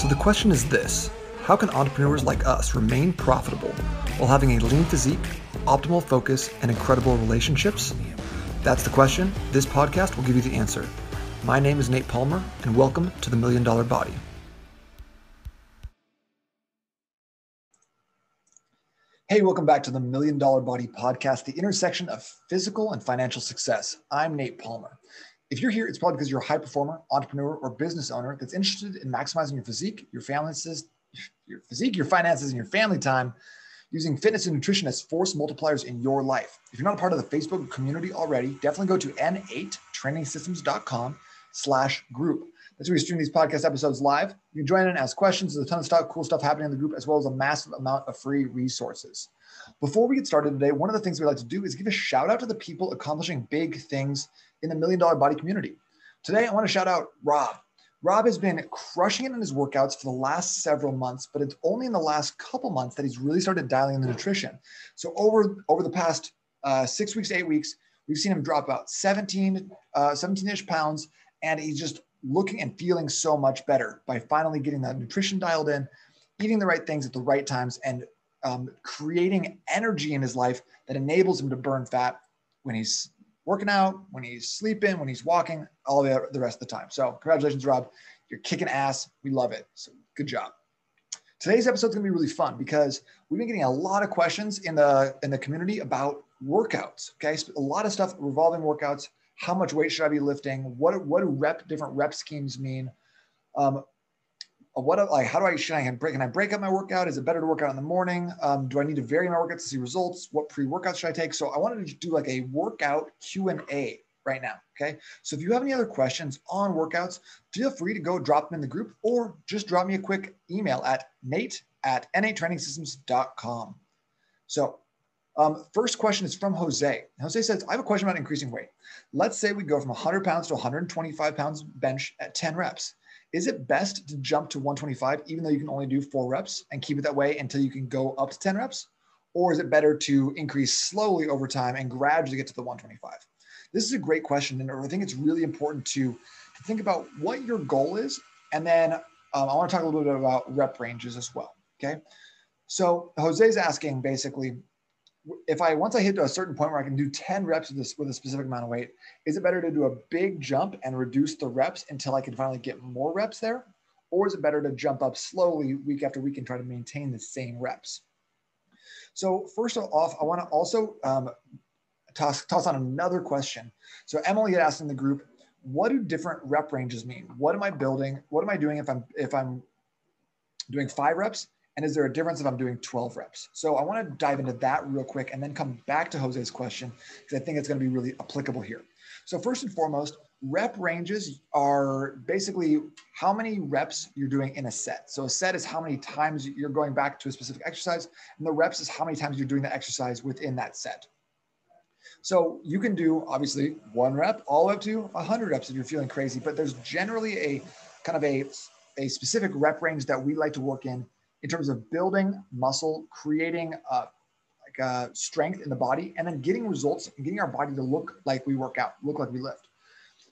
So the question is this How can entrepreneurs like us remain profitable while having a lean physique, optimal focus, and incredible relationships? That's the question. This podcast will give you the answer. My name is Nate Palmer, and welcome to the Million Dollar Body. Hey, welcome back to the Million Dollar Body Podcast, the intersection of physical and financial success. I'm Nate Palmer. If you're here, it's probably because you're a high performer, entrepreneur, or business owner that's interested in maximizing your physique, your finances, your physique, your finances, and your family time using fitness and nutrition as force multipliers in your life. If you're not a part of the Facebook community already, definitely go to n8trainingsystems.com slash group. That's where we stream these podcast episodes live. You can join in and ask questions. There's a ton of stuff, cool stuff happening in the group, as well as a massive amount of free resources. Before we get started today, one of the things we like to do is give a shout out to the people accomplishing big things in the million dollar body community. Today, I want to shout out Rob. Rob has been crushing it in his workouts for the last several months, but it's only in the last couple months that he's really started dialing in the nutrition. So over over the past uh, six weeks, eight weeks, we've seen him drop about 17, uh, 17-ish pounds, and he's just looking and feeling so much better by finally getting that nutrition dialed in, eating the right things at the right times, and um, creating energy in his life that enables him to burn fat when he's working out, when he's sleeping, when he's walking, all the, the rest of the time. So, congratulations, Rob. You're kicking ass. We love it. So, good job. Today's episode is going to be really fun because we've been getting a lot of questions in the in the community about workouts. Okay, so a lot of stuff revolving workouts how much weight should I be lifting? What what do rep different rep schemes mean? Um, what like how do I should I break can I break up my workout? Is it better to work out in the morning? Um, do I need to vary my workouts to see results? What pre-workouts should I take? So I wanted to do like a workout Q and A right now. Okay. So if you have any other questions on workouts, feel free to go drop them in the group or just drop me a quick email at nate at n8trainingsystems.com. So um, first question is from Jose. Jose says, I have a question about increasing weight. Let's say we go from 100 pounds to 125 pounds bench at 10 reps. Is it best to jump to 125, even though you can only do four reps and keep it that way until you can go up to 10 reps? Or is it better to increase slowly over time and gradually get to the 125? This is a great question. And I think it's really important to, think about what your goal is. And then um, I want to talk a little bit about rep ranges as well. Okay. So Jose's asking basically, if I once I hit to a certain point where I can do 10 reps with this with a specific amount of weight, is it better to do a big jump and reduce the reps until I can finally get more reps there? Or is it better to jump up slowly week after week and try to maintain the same reps? So first off, I want to also um, toss, toss on another question. So Emily had asked in the group, what do different rep ranges mean? What am I building? What am I doing if I'm if I'm doing five reps and is there a difference if I'm doing 12 reps? So I want to dive into that real quick and then come back to Jose's question because I think it's going to be really applicable here. So first and foremost, rep ranges are basically how many reps you're doing in a set. So a set is how many times you're going back to a specific exercise, and the reps is how many times you're doing the exercise within that set. So you can do obviously one rep all the way up to 100 reps if you're feeling crazy, but there's generally a kind of a, a specific rep range that we like to work in in terms of building muscle, creating uh, like uh, strength in the body, and then getting results and getting our body to look like we work out, look like we lift.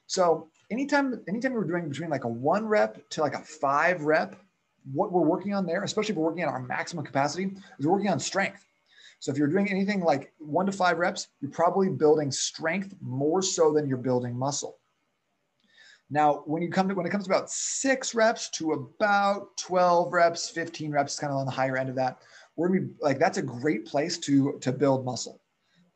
So anytime, anytime we're doing between like a one rep to like a five rep, what we're working on there, especially if we're working on our maximum capacity, is we're working on strength. So if you're doing anything like one to five reps, you're probably building strength more so than you're building muscle. Now, when you come to when it comes to about six reps to about 12 reps, 15 reps, kind of on the higher end of that, we're gonna be like that's a great place to to build muscle.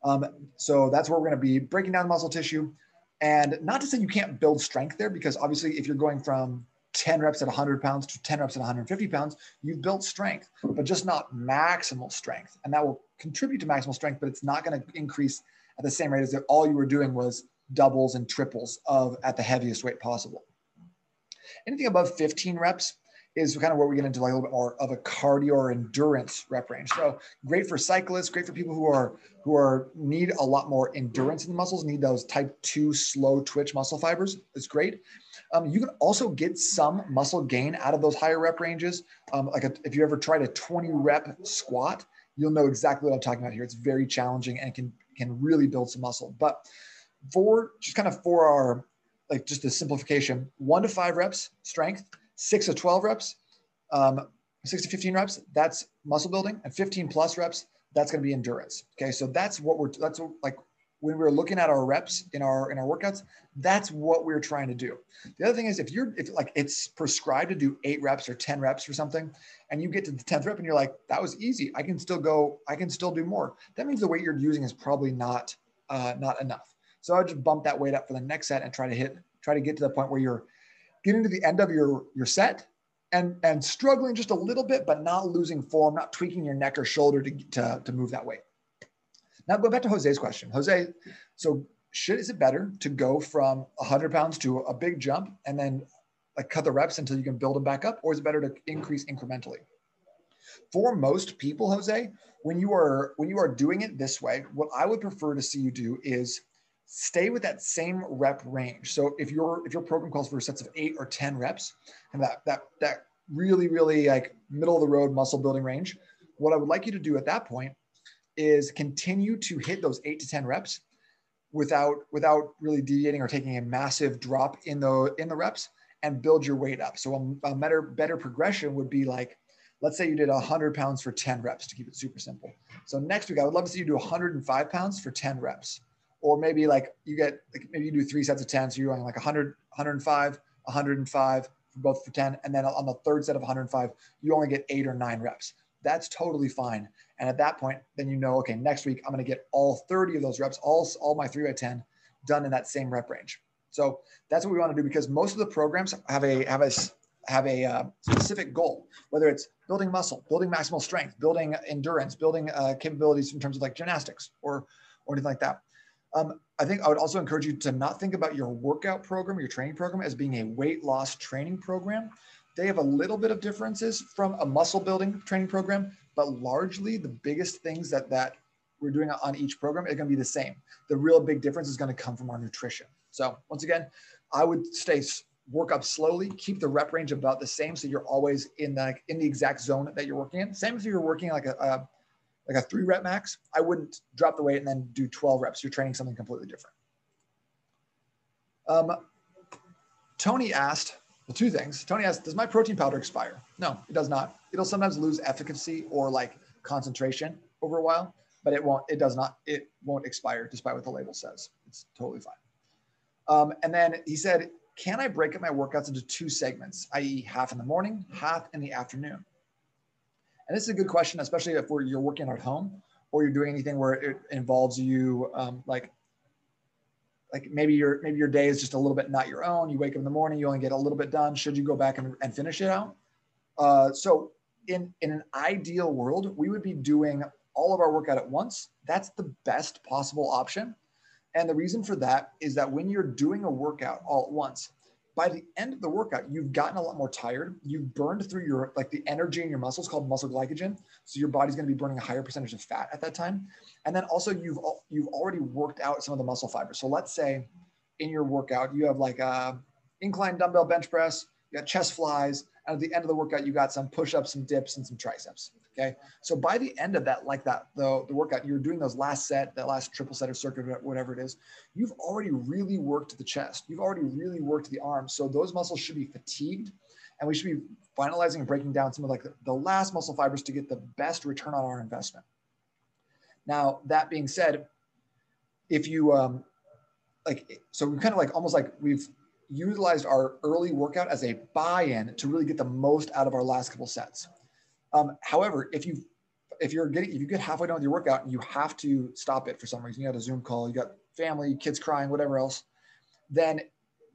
Um, so that's where we're gonna be breaking down muscle tissue. And not to say you can't build strength there, because obviously if you're going from 10 reps at 100 pounds to 10 reps at 150 pounds, you've built strength, but just not maximal strength. And that will contribute to maximal strength, but it's not going to increase at the same rate as if all you were doing was doubles and triples of at the heaviest weight possible. Anything above 15 reps is kind of where we get into like a little bit more of a cardio or endurance rep range. So great for cyclists, great for people who are who are need a lot more endurance in the muscles, need those type two slow twitch muscle fibers. It's great. Um, you can also get some muscle gain out of those higher rep ranges. Um, like a, if you ever tried a 20 rep squat, you'll know exactly what I'm talking about here. It's very challenging and can can really build some muscle. But for just kind of for our like just a simplification, one to five reps strength, six to 12 reps Um, six to 15 reps, that's muscle building, and 15 plus reps, that's going to be endurance. Okay, so that's what we're that's like when we're looking at our reps in our in our workouts, that's what we're trying to do. The other thing is if you're if like it's prescribed to do eight reps or 10 reps or something, and you get to the 10th rep and you're like, that was easy. I can still go, I can still do more. That means the weight you're using is probably not uh, not enough. So I would just bump that weight up for the next set and try to hit, try to get to the point where you're getting to the end of your your set and and struggling just a little bit, but not losing form, not tweaking your neck or shoulder to to, to move that weight. Now go back to Jose's question. Jose, so should is it better to go from 100 pounds to a big jump and then like cut the reps until you can build them back up, or is it better to increase incrementally? For most people, Jose, when you are when you are doing it this way, what I would prefer to see you do is stay with that same rep range. So if your if your program calls for sets of eight or 10 reps and that that that really, really like middle of the road muscle building range, what I would like you to do at that point is continue to hit those eight to 10 reps without without really deviating or taking a massive drop in the in the reps and build your weight up. So a, a better better progression would be like, let's say you did 100 pounds for 10 reps to keep it super simple. So next week I would love to see you do 105 pounds for 10 reps, or maybe like you get like maybe you do three sets of 10, so you're going like 100, 105, 105 for both for 10, and then on the third set of 105 you only get eight or nine reps. That's totally fine. And at that point, then you know, okay, next week I'm going to get all 30 of those reps, all, all my three by 10 done in that same rep range. So that's what we want to do because most of the programs have a have a have a uh, specific goal, whether it's building muscle, building maximal strength, building endurance, building uh, capabilities in terms of like gymnastics or or anything like that. Um, I think I would also encourage you to not think about your workout program, your training program, as being a weight loss training program. They have a little bit of differences from a muscle building training program, but largely the biggest things that that we're doing on each program are going to be the same. The real big difference is going to come from our nutrition. So once again, I would stay work up slowly, keep the rep range about the same, so you're always in the in the exact zone that you're working in. Same if you're working like a, a like a three rep max. I wouldn't drop the weight and then do 12 reps. You're training something completely different. Um, Tony asked, well, two things. Tony asked, does my protein powder expire? No, it does not. It'll sometimes lose efficacy or like concentration over a while, but it won't, it does not, it won't expire despite what the label says. It's totally fine. Um, and then he said, can I break up my workouts into two segments, i.e. half in the morning, half in the afternoon? And this is a good question, especially if you're working at home or you're doing anything where it involves you um, like like maybe your maybe your day is just a little bit not your own. You wake up in the morning, you only get a little bit done. Should you go back and, and finish it out? Uh, so in in an ideal world, we would be doing all of our workout at once. That's the best possible option. And the reason for that is that when you're doing a workout all at once, by the end of the workout, you've gotten a lot more tired. You've burned through your like the energy in your muscles called muscle glycogen. So your body's going to be burning a higher percentage of fat at that time. And then also you've you've already worked out some of the muscle fibers. So let's say in your workout you have like a incline dumbbell bench press, you got chest flies, at the end of the workout you got some push-ups, some dips, and some triceps. Okay. So by the end of that, like that, the, the workout, you're doing those last set, that last triple set or circuit, whatever it is, you've already really worked the chest. You've already really worked the arms. So those muscles should be fatigued and we should be finalizing and breaking down some of like the, the last muscle fibers to get the best return on our investment. Now, that being said, if you, um, like, so we kind of like almost like we've utilized our early workout as a buy-in to really get the most out of our last couple sets. Um, however, if you if you're getting if you get halfway done with your workout and you have to stop it for some reason, you got a Zoom call, you got family, kids crying, whatever else, then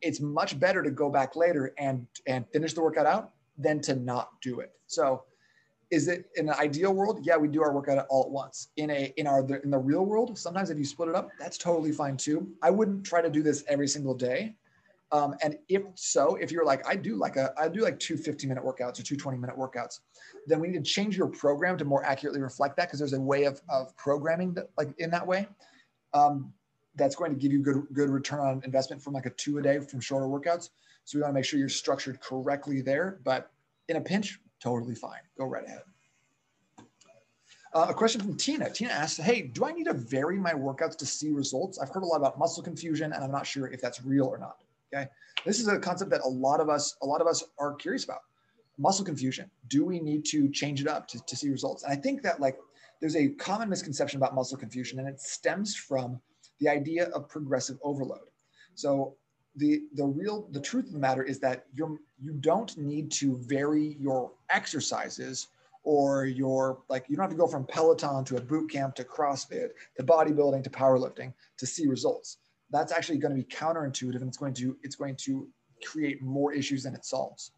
it's much better to go back later and and finish the workout out than to not do it. So is it in an ideal world? Yeah, we do our workout all at once. In a in our in the real world, sometimes if you split it up, that's totally fine too. I wouldn't try to do this every single day um, and if so, if you're like, I do like a, I do like two 15 minute workouts or two 20 minute workouts, then we need to change your program to more accurately reflect that because there's a way of, of programming that like in that way. Um, that's going to give you good, good return on investment from like a two a day from shorter workouts. So we want to make sure you're structured correctly there, but in a pinch, totally fine. Go right ahead. Uh, a question from Tina. Tina asked, Hey, do I need to vary my workouts to see results? I've heard a lot about muscle confusion and I'm not sure if that's real or not. Okay, this is a concept that a lot of us, a lot of us are curious about. muscle confusion. Do we need to change it up to, to see results? And I think that like there's a common misconception about muscle confusion, and it stems from the idea of progressive overload. So the the real the truth of the matter is that you're you don't need to vary your exercises or your like you don't have to go from peloton to a boot camp to crossfit to bodybuilding to powerlifting to see results that's actually going to be counterintuitive and it's going to it's going to create more issues than it solves.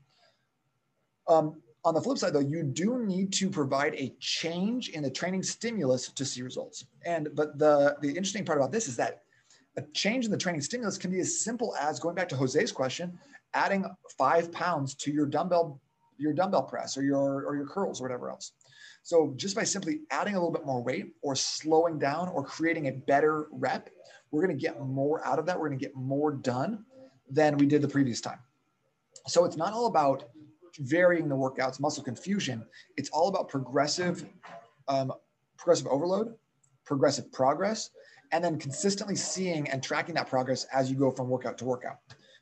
Um, on the flip side though you do need to provide a change in the training stimulus to see results. And but the the interesting part about this is that a change in the training stimulus can be as simple as going back to jose's question adding five pounds to your dumbbell your dumbbell press or your or your curls or whatever else. So just by simply adding a little bit more weight or slowing down or creating a better rep we're going to get more out of that. We're going to get more done than we did the previous time. So it's not all about varying the workouts, muscle confusion. It's all about progressive, um, progressive overload, progressive progress, and then consistently seeing and tracking that progress as you go from workout to workout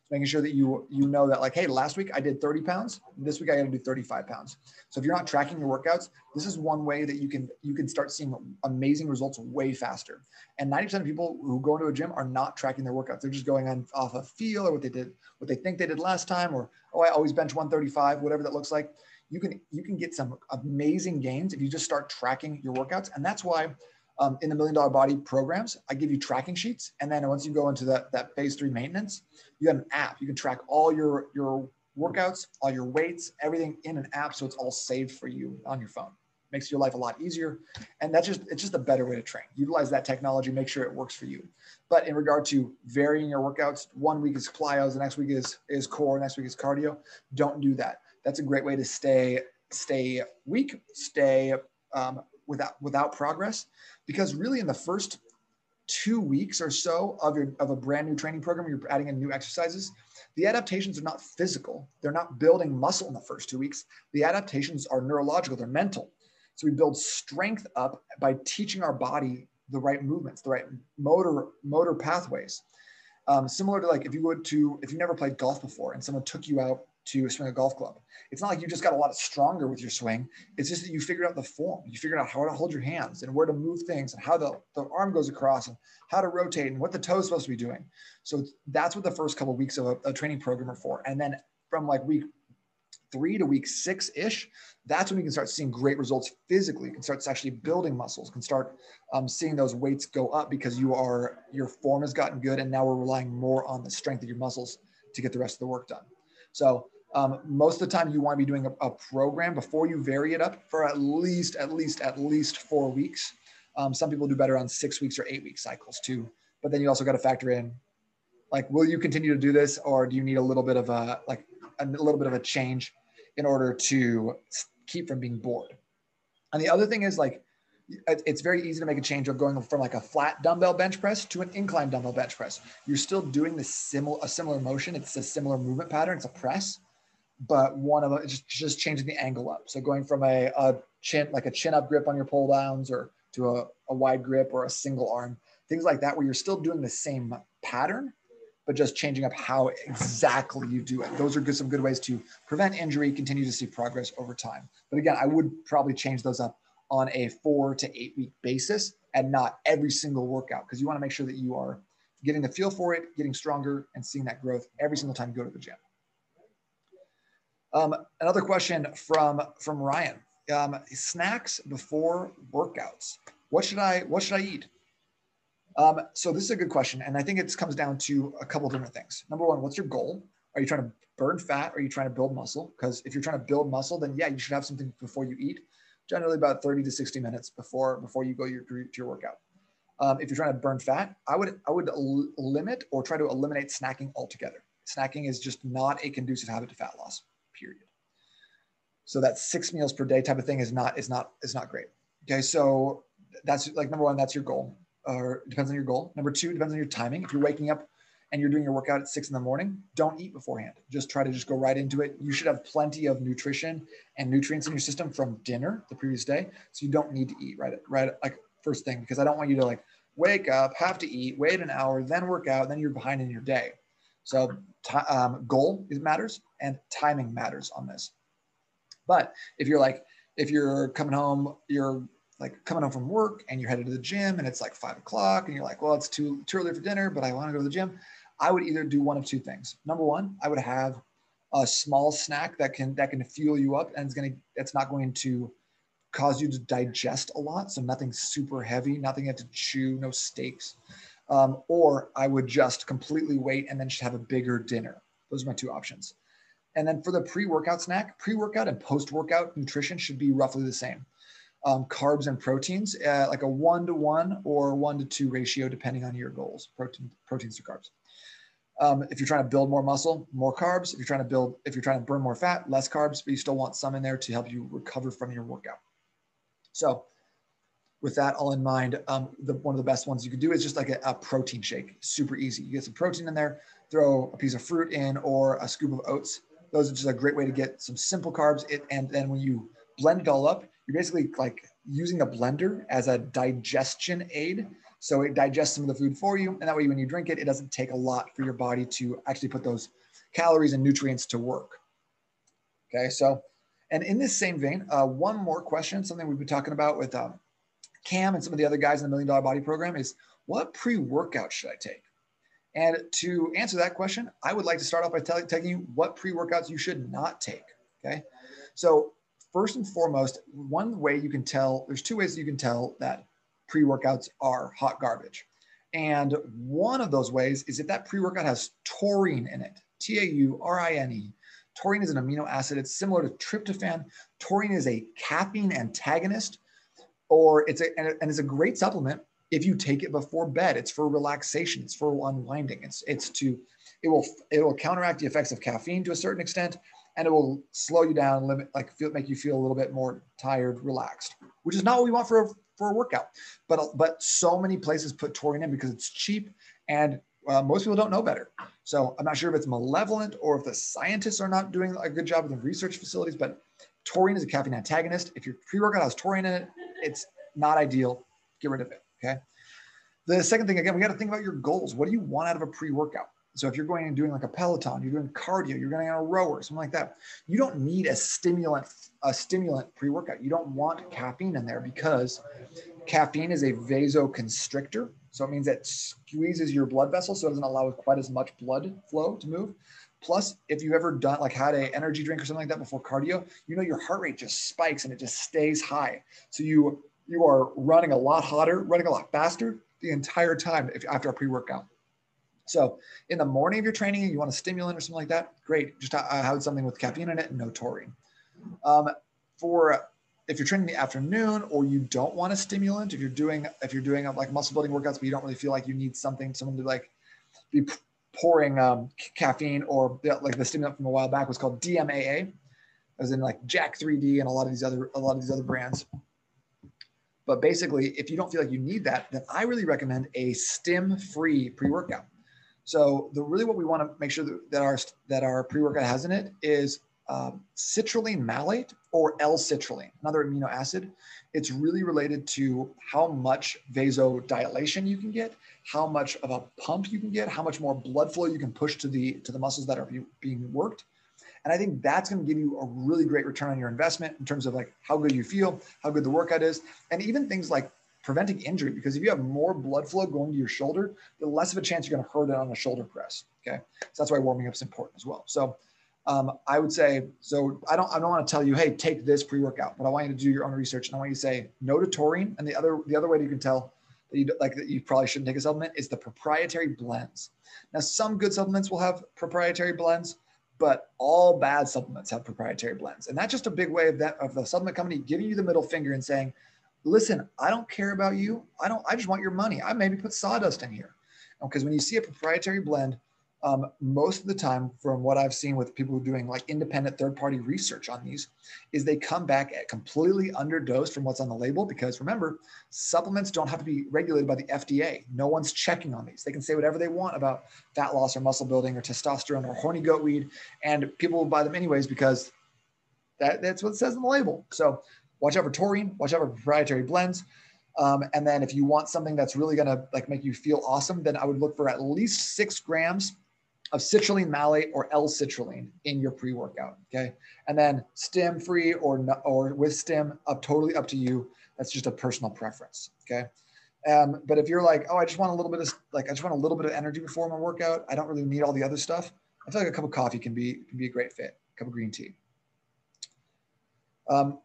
making sure that you you know that like hey last week i did 30 pounds this week i got to do 35 pounds. So if you're not tracking your workouts this is one way that you can you can start seeing amazing results way faster. And 90% of people who go into a gym are not tracking their workouts. They're just going on off a feel or what they did what they think they did last time or oh i always bench 135 whatever that looks like. You can you can get some amazing gains if you just start tracking your workouts. And that's why um, in the million dollar body programs, I give you tracking sheets. And then once you go into that, that phase three maintenance, you have an app. You can track all your, your workouts, all your weights, everything in an app. So it's all saved for you on your phone. Makes your life a lot easier. And that's just, it's just a better way to train. Utilize that technology, make sure it works for you. But in regard to varying your workouts, one week is plyos, the next week is, is core, next week is cardio. Don't do that. That's a great way to stay, stay weak, stay um, without, without progress because really in the first two weeks or so of your of a brand new training program, you're adding in new exercises. The adaptations are not physical; they're not building muscle in the first two weeks. The adaptations are neurological; they're mental. So we build strength up by teaching our body the right movements, the right motor motor pathways. Um, similar to like if you would to if you never played golf before and someone took you out to swing a golf club. It's not like you just got a lot stronger with your swing. It's just that you figured out the form. You figured out how to hold your hands and where to move things and how the, the arm goes across and how to rotate and what the toe is supposed to be doing. So that's what the first couple of weeks of a, a training program are for. And then from like week three to week six ish, that's when you can start seeing great results physically. You can start actually building muscles, can start um, seeing those weights go up because you are your form has gotten good, and now we're relying more on the strength of your muscles to get the rest of the work done. So um, most of the time you want to be doing a, a, program before you vary it up for at least at least at least four weeks um, some people do better on six weeks or eight week cycles too but then you also got to factor in like will you continue to do this or do you need a little bit of a like a little bit of a change in order to keep from being bored and the other thing is like it's very easy to make a change of going from like a flat dumbbell bench press to an incline dumbbell bench press. You're still doing the similar a similar motion. It's a similar movement pattern. It's a press, but one of them just just changing the angle up. So going from a, a chin like a chin up grip on your pull downs or to a, a wide grip or a single arm, things like that, where you're still doing the same pattern, but just changing up how exactly you do it. Those are good, some good ways to prevent injury, continue to see progress over time. But again, I would probably change those up on a four to eight week basis and not every single workout because you want to make sure that you are getting the feel for it, getting stronger, and seeing that growth every single time you go to the gym. Um, another question from from Ryan: um, Snacks before workouts. What should I What should I eat? Um, so this is a good question, and I think it comes down to a couple different things. Number one, what's your goal? Are you trying to burn fat? Are you trying to build muscle? Because if you're trying to build muscle, then yeah, you should have something before you eat. Generally, about 30 to 60 minutes before before you go your, to your workout. Um, if you're trying to burn fat, I would I would limit or try to eliminate snacking altogether. Snacking is just not a conducive habit to fat loss period. So that six meals per day type of thing is not is not is not great. Okay, so that's like number one, that's your goal, or depends on your goal. Number two, depends on your timing. If you're waking up and you're doing your workout at six in the morning, don't eat beforehand. Just try to just go right into it. You should have plenty of nutrition and nutrients in your system from dinner the previous day, so you don't need to eat right right like first thing because I don't want you to like wake up, have to eat, wait an hour, then work out, then you're behind in your day. So um, goal is matters and timing matters on this. But if you're like, if you're coming home, you're like coming home from work and you're headed to the gym and it's like five o'clock and you're like, well, it's too too early for dinner, but I want to go to the gym. I would either do one of two things. Number one, I would have a small snack that can that can fuel you up and it's gonna it's not going to cause you to digest a lot. So nothing super heavy, nothing you have to chew, no steaks. Um, or I would just completely wait and then just have a bigger dinner. Those are my two options. And then for the pre-workout snack, pre-workout and post-workout nutrition should be roughly the same. Um, carbs and proteins, uh, like a one to one or one to two ratio, depending on your goals, protein, proteins to carbs. Um, if you're trying to build more muscle, more carbs. If you're trying to build, if you're trying to burn more fat, less carbs, but you still want some in there to help you recover from your workout. So with that all in mind, um, the, one of the best ones you could do is just like a, a, protein shake. Super easy. You get some protein in there, throw a piece of fruit in or a scoop of oats. Those are just a great way to get some simple carbs. It, and then when you blend it all up, you're basically like using a blender as a digestion aid. So it digests some of the food for you. And that way, when you drink it, it doesn't take a lot for your body to actually put those calories and nutrients to work. Okay. So and in this same vein, uh, one more question, something we've been talking about with um, Cam and some of the other guys in the Million Dollar Body Program is what pre workout should I take? And to answer that question, I would like to start off by tell, telling you what pre workouts you should not take. Okay. So, first and foremost, one way you can tell there's two ways you can tell that pre workouts are hot garbage. And one of those ways is if that pre workout has taurine in it, T A U R I N E, Taurine is an amino acid. It's similar to tryptophan. Taurine is a caffeine antagonist, or it's a and it's a great supplement if you take it before bed. It's for relaxation. It's for unwinding. It's it's to it will it will counteract the effects of caffeine to a certain extent, and it will slow you down, limit like feel make you feel a little bit more tired, relaxed, which is not what we want for a, for a workout. But but so many places put taurine in because it's cheap and uh, most people don't know better. So I'm not sure if it's malevolent or if the scientists are not doing a good job with the research facilities, but taurine is a caffeine antagonist. If your pre-workout has taurine in it, it's not ideal. Get rid of it. Okay. The second thing, again, we got to think about your goals. What do you want out of a pre-workout? So if you're going and doing like a Peloton, you're doing cardio, you're going on a rower, something like that, you don't need a stimulant, a stimulant pre-workout. You don't want caffeine in there because caffeine is a vasoconstrictor. So it means that squeezes your blood vessels, so it doesn't allow quite as much blood flow to move. Plus, if you've ever done like had an energy drink or something like that before cardio, you know your heart rate just spikes and it just stays high. So you you are running a lot hotter, running a lot faster the entire time if, after a pre-workout. So in the morning of your training, you want a stimulant or something like that, great. Just have something with caffeine in it and no taurine. Um, for if you're training in the afternoon or you don't want a stimulant, if you're doing if you're doing like muscle building workouts, but you don't really feel like you need something, someone to like be pouring um, caffeine or like the stimulant from a while back was called DMAA, as in like Jack 3D and a lot of these other a lot of these other brands. But basically, if you don't feel like you need that, then I really recommend a stim-free pre-workout. So the really what we want to make sure that, our that our pre-workout has in it is um, citrulline malate or L-citrulline, another amino acid. It's really related to how much vasodilation you can get, how much of a pump you can get, how much more blood flow you can push to the to the muscles that are being worked. And I think that's going to give you a really great return on your investment in terms of like how good you feel, how good the workout is, and even things like preventing injury. Because if you have more blood flow going to your shoulder, the less of a chance you're going to hurt it on a shoulder press. Okay, so that's why warming up is important as well. So um, I would say, so I don't, I don't want to tell you, hey, take this pre-workout, but I want you to do your own research and I want you to say no to taurine. And the other, the other way that you can tell that you like that you probably shouldn't take a supplement is the proprietary blends. Now, some good supplements will have proprietary blends, but all bad supplements have proprietary blends. And that's just a big way of that of the supplement company giving you the middle finger and saying, listen, I don't care about you. I don't, I just want your money. I maybe put sawdust in here. Because when you see a proprietary blend, um, most of the time from what i've seen with people doing like independent third party research on these is they come back at completely underdosed from what's on the label because remember supplements don't have to be regulated by the fda no one's checking on these. They can say whatever they want about fat loss or muscle building or testosterone or horny goat weed and people will buy them anyways because that, that's what it says on the label. So watch out for taurine watch out for proprietary blends. Um, and then if you want something that's really going to like make you feel awesome then i would look for at least six grams of citrulline malate or L-citrulline in your pre-workout. Okay, and then stim free or or with stim, up totally up to you. That's just a personal preference. Okay. Um, but if you're like, oh, I just want a little bit of like, I just want a little bit of energy before my workout. I don't really need all the other stuff. I feel like a cup of coffee can be can be a great fit. A cup of green tea. Um,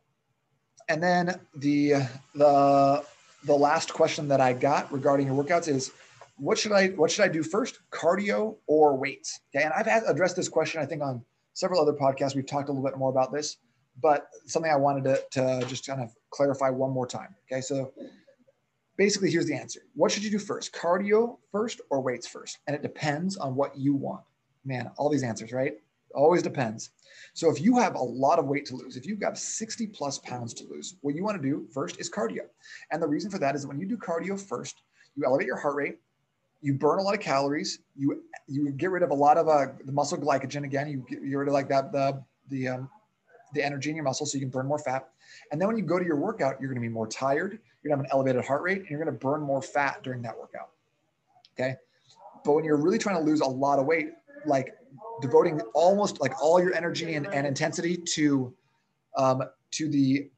and then the the the last question that I got regarding your workouts is, what should I what should I do first, cardio or weights? Okay, and I've had, addressed this question I think on several other podcasts. We've talked a little bit more about this, but something I wanted to, to just kind of clarify one more time. Okay, so basically here's the answer what should you do first cardio first or weights first and it depends on what you want man all these answers right always depends so if you have a lot of weight to lose if you've got 60 plus pounds to lose what you want to do first is cardio and the reason for that is that when you do cardio first you elevate your heart rate you burn a lot of calories you you get rid of a lot of uh, the muscle glycogen again you get, rid of like that the the um, the energy in your muscle so you can burn more fat and then when you go to your workout you're going to be more tired you're gonna have an elevated heart rate and you're gonna burn more fat during that workout. Okay. But when you're really trying to lose a lot of weight, like devoting almost like all your energy and, and intensity to um, to the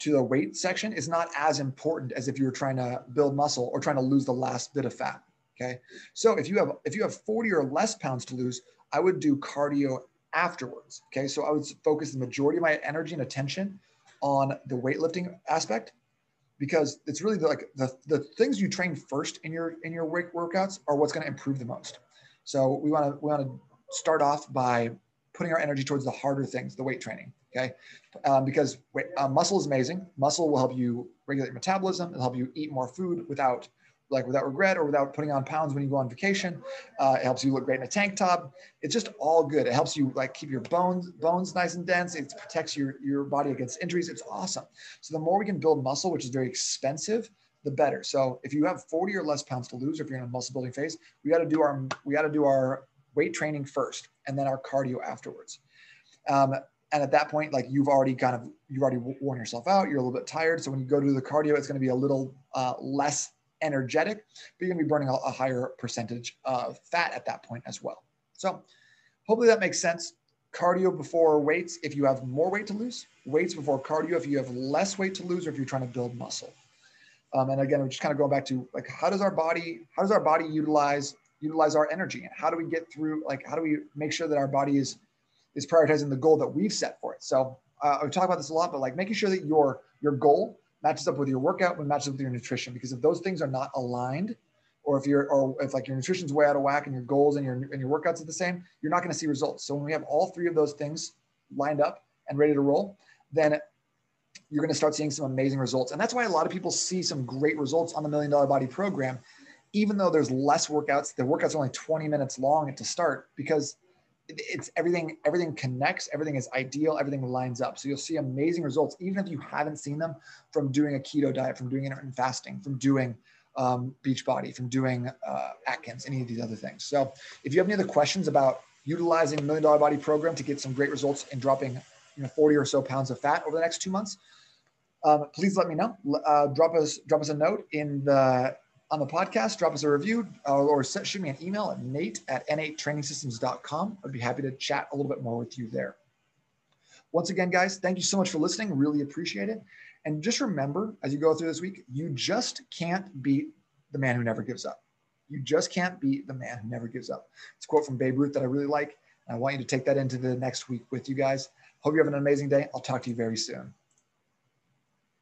to the weight section is not as important as if you were trying to build muscle or trying to lose the last bit of fat. Okay. So if you have if you have 40 or less pounds to lose, I would do cardio afterwards. Okay. So I would focus the majority of my energy and attention on the weightlifting aspect because it's really the, like the, the things you train first in your in your workouts are what's going to improve the most. So we want to we want to start off by putting our energy towards the harder things, the weight training. Okay, um, because uh, muscle is amazing. Muscle will help you regulate metabolism. It'll help you eat more food without like without regret or without putting on pounds when you go on vacation. Uh, it helps you look great in a tank top. It's just all good. It helps you like keep your bones bones nice and dense. It protects your your body against injuries. It's awesome. So the more we can build muscle, which is very expensive, the better. So if you have 40 or less pounds to lose, or if you're in a muscle building phase, we got to do our we got to do our weight training first, and then our cardio afterwards. Um, and at that point, like you've already kind of you've already worn yourself out. You're a little bit tired. So when you go to the cardio, it's going to be a little uh, less energetic, but you're gonna be burning a, a higher percentage of fat at that point as well. So hopefully that makes sense. Cardio before weights if you have more weight to lose, weights before cardio if you have less weight to lose or if you're trying to build muscle. Um, and again, we're just kind of going back to like how does our body, how does our body utilize utilize our energy and how do we get through like how do we make sure that our body is is prioritizing the goal that we've set for it. So uh, I talk about this a lot, but like making sure that your your goal matches up with your workout, but matches up with your nutrition. Because if those things are not aligned, or if you're, or if like your nutrition's way out of whack and your goals and your and your workouts are the same, you're not going to see results. So when we have all three of those things lined up and ready to roll, then you're going to start seeing some amazing results. And that's why a lot of people see some great results on the Million Dollar Body Program, even though there's less workouts. The workouts are only 20 minutes long at to start because it's everything everything connects everything is ideal everything lines up. So you'll see amazing results even if you haven't seen them from doing a keto diet from doing intermittent fasting from doing um, beachbody from doing uh, atkins any of these other things. So if you have any other questions about utilizing a million dollar body program to get some great results in dropping you know 40 or so pounds of fat over the next two months um, please let me know. Uh, drop us drop us a note in the on the podcast, drop us a review uh, or shoot me an email at nate at n8trainingsystems.com. I'd be happy to chat a little bit more with you there. Once again, guys, thank you so much for listening. Really appreciate it. And just remember, as you go through this week, you just can't beat the man who never gives up. You just can't beat the man who never gives up. It's a quote from Babe Ruth that I really like. And I want you to take that into the next week with you guys. Hope you have an amazing day. I'll talk to you very soon.